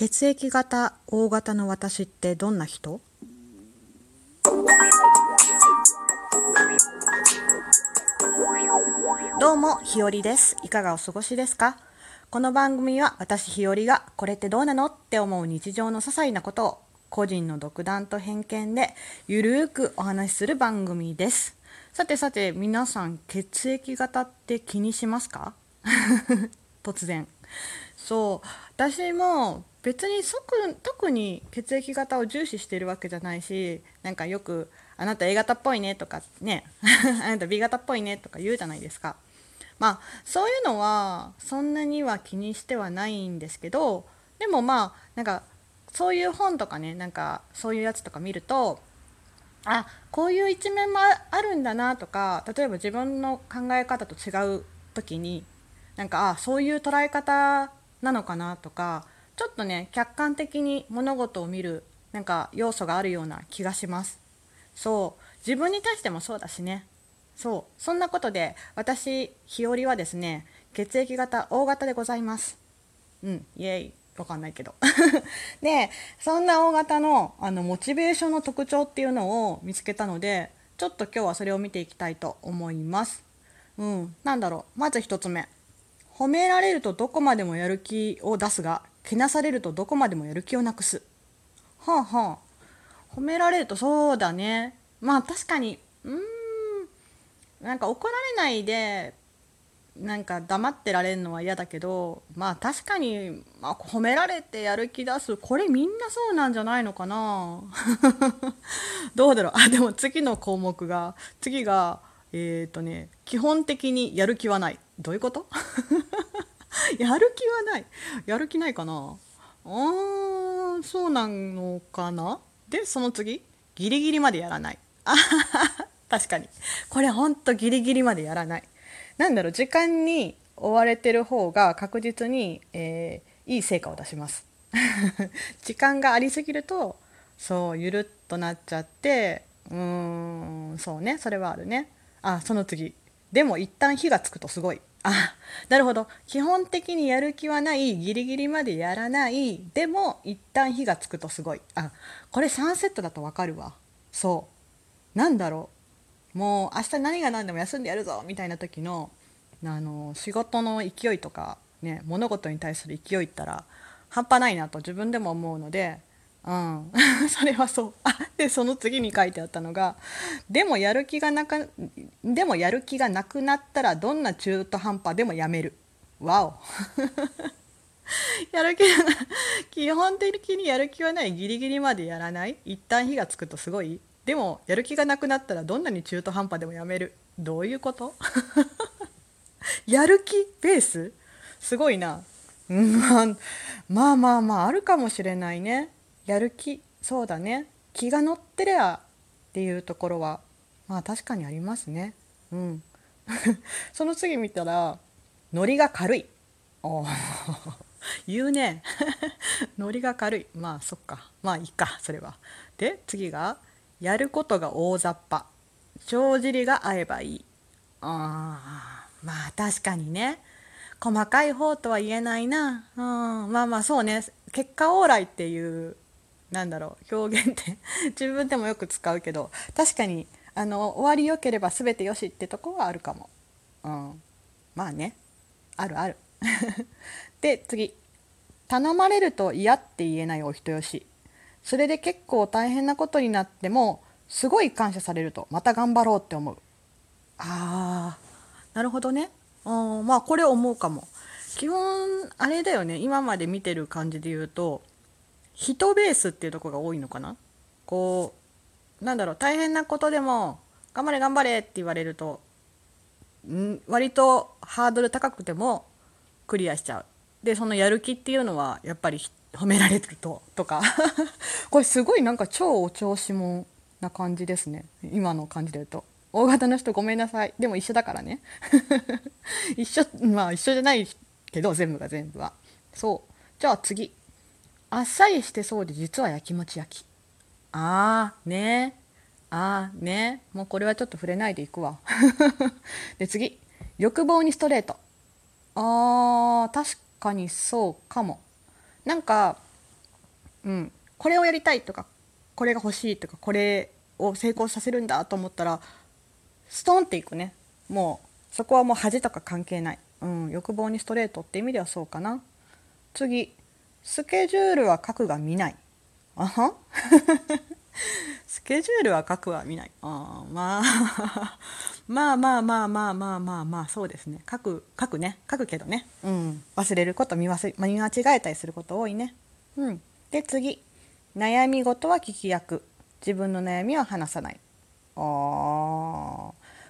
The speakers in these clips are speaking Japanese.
血液型 O 型の私ってどんな人？どうもひよりです。いかがお過ごしですか？この番組は私ひよりがこれってどうなのって思う日常の些細なことを個人の独断と偏見でゆるーくお話しする番組です。さてさて皆さん血液型って気にしますか？突然。そう私も別に即特に血液型を重視してるわけじゃないしなんかよく「あなた A 型っぽいね」とかね「あなた B 型っぽいね」とか言うじゃないですか。まあそういうのはそんなには気にしてはないんですけどでもまあなんかそういう本とかねなんかそういうやつとか見るとあこういう一面もあるんだなとか例えば自分の考え方と違う時になんかあそういう捉え方なのかなとかちょっとね客観的に物事を見るなんか要素があるような気がします。そう。自分に対してもそうだしね。そう。そんなことで私日和はですね血液型 O 型でございます。うん。イエイ。わかんないけど。でそんな O 型のあのモチベーションの特徴っていうのを見つけたのでちょっと今日はそれを見ていきたいと思います。うん。なんだろう。まず1つ目。褒められるとどこまでもやる気を出すがけなされるとどこまでもやる気をなくす。はあはあ。褒められるとそうだね。まあ確かにうーん。なんか怒られないでなんか黙ってられるのは嫌だけどまあ確かに、まあ、褒められてやる気出す。これみんなそうなんじゃないのかな。どうだろう。あでも次の項目が次がえっ、ー、とね基本的にやる気はない。どういうこと？やる気はない。やる気ないかな？あーそうなのかな？でその次？ギリギリまでやらない。あ確かに。これほんとギリギリまでやらない。なんだろう。時間に追われてる方が確実に、えー、いい成果を出します。時間がありすぎるとそうゆるっとなっちゃってうーんそうね。それはあるね。あその次。でも一旦火がつくとすごい。あなるほど。基本的にやる気はないギリギリまでやらない。でも一旦火がつくとすごい。あこれ3セットだと分かるわ。そう。なんだろう。もう明日何が何でも休んでやるぞ。みたいな時のあの仕事の勢いとかね物事に対する勢いったら半端ないなと自分でも思うのでうん、それはそう。あ でその次に書いてあったのが「でもやる気がなかでもやる気がなくなったらどんな中途半端でもやめる」わお。やる気が基本的にやる気はない。ギリギリまでやらない。一旦火がつくとすごいでもやる気がなくなったらどんなに中途半端でもやめる。どういうこと？やる気ベース？すごいな、まあ、まあまあまああるかもしれないね。やる気そうだね。気が乗ってりゃっていうところはまあ確かにありますね。うん。その次見たらノリが軽い。お 言うね。ノリが軽い。まあそっか。まあいいかそれは。で次がやることが大雑把。帳尻が合えばいい。あまあ確かにね。細かい方とは言えないな、うん、まあまあそうね。結果オーライっていうなんだろう表現って。自分でもよく使うけど確かにあの終わりよければ全てよしってとこはあるかも。うん、まあね。あるある。で次。頼まれると嫌って言えないお人よし。それで結構大変なことになってもすごい感謝されるとまた頑張ろうって思う。あーなるほどね。あまあこれ思うかも。基本あれだよね。今まで見てる感じで言うと人ベースっていうとこが多いのかな？こうなんだろう大変なことでも頑張れ頑張れって言われるとん？割とハードル高くてもクリアしちゃう。でそのやる気っていうのはやっぱり褒められるととか。これすごいなんか超お調子者な感じですね。今の感じで言うと。大型の人ごめんなさい。でも一緒だからね。一緒まあ一緒じゃないけど全部が全部は。そう。じゃあ次。あっさりしてそうで実はやきもち焼き。あーね。あーね。もうこれはちょっと触れないでいくわ。で次。欲望にストレート。あー確かにそうかも。なんかうん、これをやりたいとかこれが欲しいとかこれを成功させるんだと思ったらストンっていくね。もうそこはもう恥とか関係ない、うん、欲望にストレートって意味ではそうかな。次。スケジュールは書くが見ない。あは？スケジュールは書くは見ない。あまあ。まあまあまあまあまあまあまあそうですね。書く書くね。書くけどね、うん、忘れること見忘れ見間違えたりすること多いね。うん、で次。悩み事は聞き役。自分の悩みは話さない。あ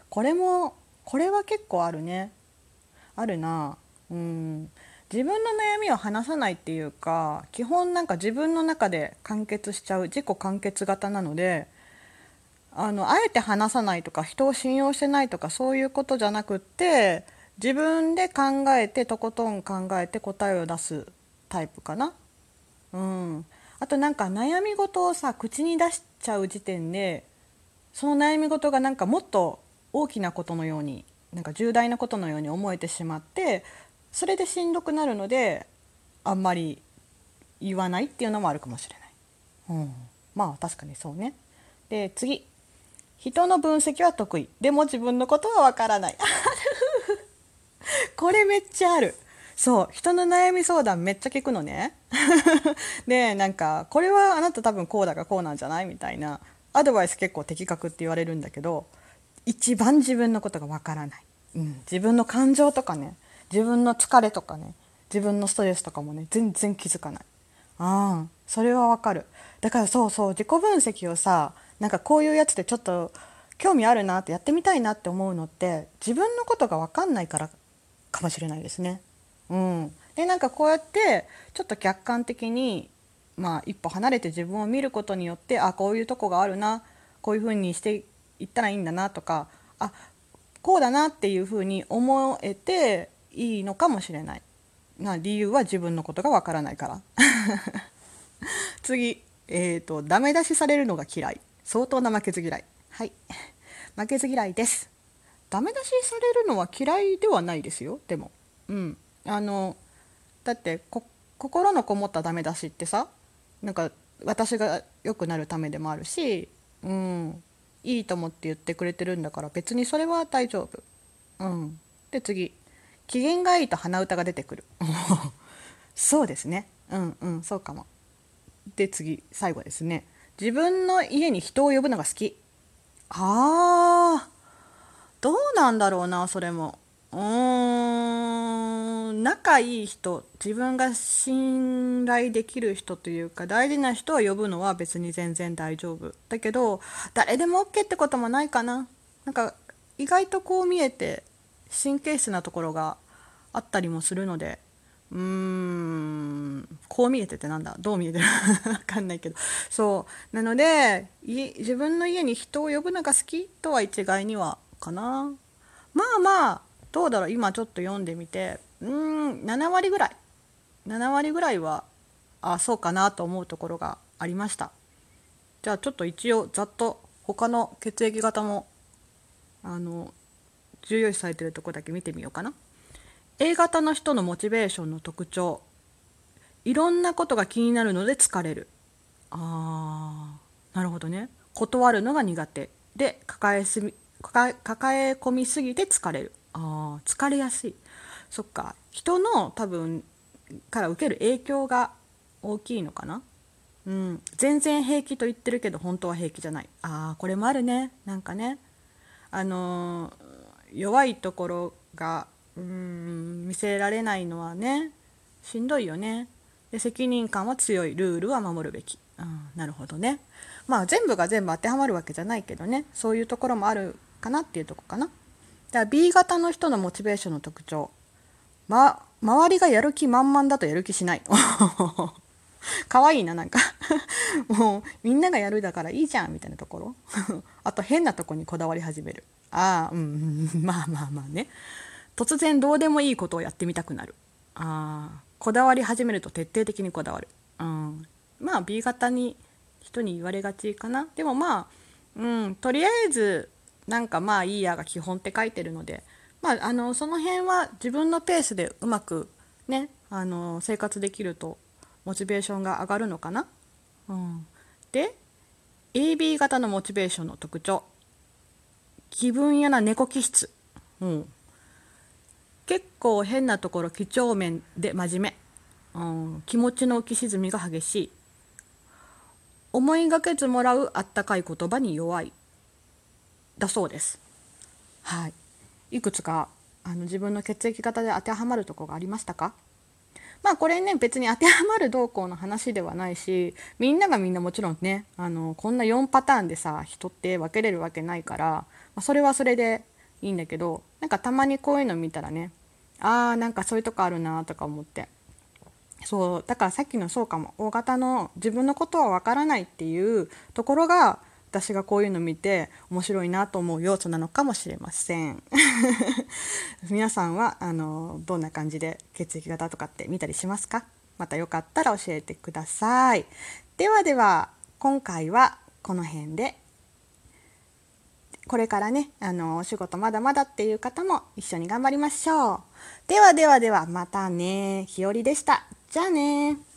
これもこれは結構あるね。あるな。うん。自分の悩みを話さないっていうか基本なんか自分の中で完結しちゃう自己完結型なのであのあえて話さないとか人を信用してないとかそういうことじゃなくって自分で考えてとことん考えて答えを出すタイプかな。うん、あとなんか悩み事をさ口に出しちゃう時点でその悩み事がなんかもっと大きなことのようになんか重大なことのように思えてしまってそれでしんどくなるのであんまり言わないっていうのもあるかもしれない。うん、まあ確かにそうね。で次。人の分析は得意。でも自分のことはわからない。これめっちゃある。そう。人の悩み相談めっちゃ聞くのね。でなんかこれはあなた多分こうだかこうなんじゃない？みたいな。アドバイス結構的確って言われるんだけど一番自分のことがわからない、うん、自分の感情とかね自分の疲れとかね自分のストレスとかもね全然気づかない。ああそれはわかる。だからそうそう自己分析をさなんかこういうやつでちょっと興味あるなってやってみたいなって思うのって自分のことが分かんないからかもしれないですね。うん、でなんかこうやってちょっと客観的に、まあ、一歩離れて自分を見ることによってあこういうとこがあるなこういうふうにしていったらいいんだなとかあこうだなっていうふうに思えていいのかもしれない。な理由は自分のことがわからないから。次。えっ、ー、とダメ出しされるのが嫌い。相当な負けず嫌い。はい。負けず嫌いです。ダメ出しされるのは嫌いではないですよ。でも。うん。あのだって心のこもったダメ出しってさなんか私が良くなるためでもあるしうん。いいと思って言ってくれてるんだから別にそれは大丈夫。うん。で次。機嫌がいいと鼻歌が出てくる。そうですね。うんうん。そうかも。で次最後ですね。自分の家に人を呼ぶのが好き。あー。どうなんだろうなそれも。うーん。仲いい人。自分が信頼できる人というか大事な人を呼ぶのは別に全然大丈夫。だけど誰でも OK ってこともないかな。なんか意外とこう見えて神経質なところがあったりもするのでうーんこう見えててなんだ？どう見えてる？わかんないけど。そう。なので自分の家に人を呼ぶのが好きとは一概にはかな。まあまあどうだろう？今ちょっと読んでみて。うーん7割ぐらい。7割ぐらいはあそうかなと思うところがありました。じゃあちょっと一応ざっと他の血液型もあの重要視されてるとこだけ見てみようかな。A 型の人のモチベーションの特徴。いろんなことが気になるので疲れる。あーなるほどね。断るのが苦手。で抱えすみ抱え込みすぎて疲れる。あー疲れやすい。そっか。人の多分から受ける影響が大きいのかな。うん。全然平気と言ってるけど本当は平気じゃない。あーこれもあるね。なんかね。あのー、弱いところがうん見せられないのはねしんどいよね。で責任感は強い。ルールは守るべき、うん、なるほどね。まあ全部が全部当てはまるわけじゃないけどね。そういうところもあるかなっていうとこかな。じゃあ B 型の人のモチベーションの特徴。ま周りがやる気満々だとやる気しない。かわいいななんか。もうみんながやるだからいいじゃんみたいなところ。あと変なとこにこだわり始める。ああうん まあまあまあね。突然どうでもいいことをやってみたくなる。あこだわり始めると徹底的にこだわる、うん、まあ B 型に人に言われがちかな。でもまあ、うん、とりあえずなんかまあいいやが基本って書いてるので、まあ、あのその辺は自分のペースでうまくねあの生活できるとモチベーションが上がるのかな。うん、で AB 型のモチベーションの特徴。気分屋な猫気質、うん、結構変なところ几帳面で真面目、うん、気持ちの浮き沈みが激しい。思いがけずもらうあったかい言葉に弱い。だそうです。はい。いくつかあの自分の血液型で当てはまるとこがありましたか？まあこれね別に当てはまる動向の話ではないしみんながみんなもちろんねあのこんな4パターンでさ人って分けれるわけないから、まあ、それはそれでいいんだけどなんかたまにこういうの見たらねあーなんかそういうとこあるなとか思って。そうだからさっきのそうかも。大型の自分のことは分からないっていうところが私がこういうの見て面白いなと思う要素なのかもしれません。皆さんはあのどんな感じで血液型とかって見たりしますか？またよかったら教えてください。ではでは今回はこの辺で。これからねあのお仕事まだまだっていう方も一緒に頑張りましょう。ではではではまたね。ひよりでした。じゃあね。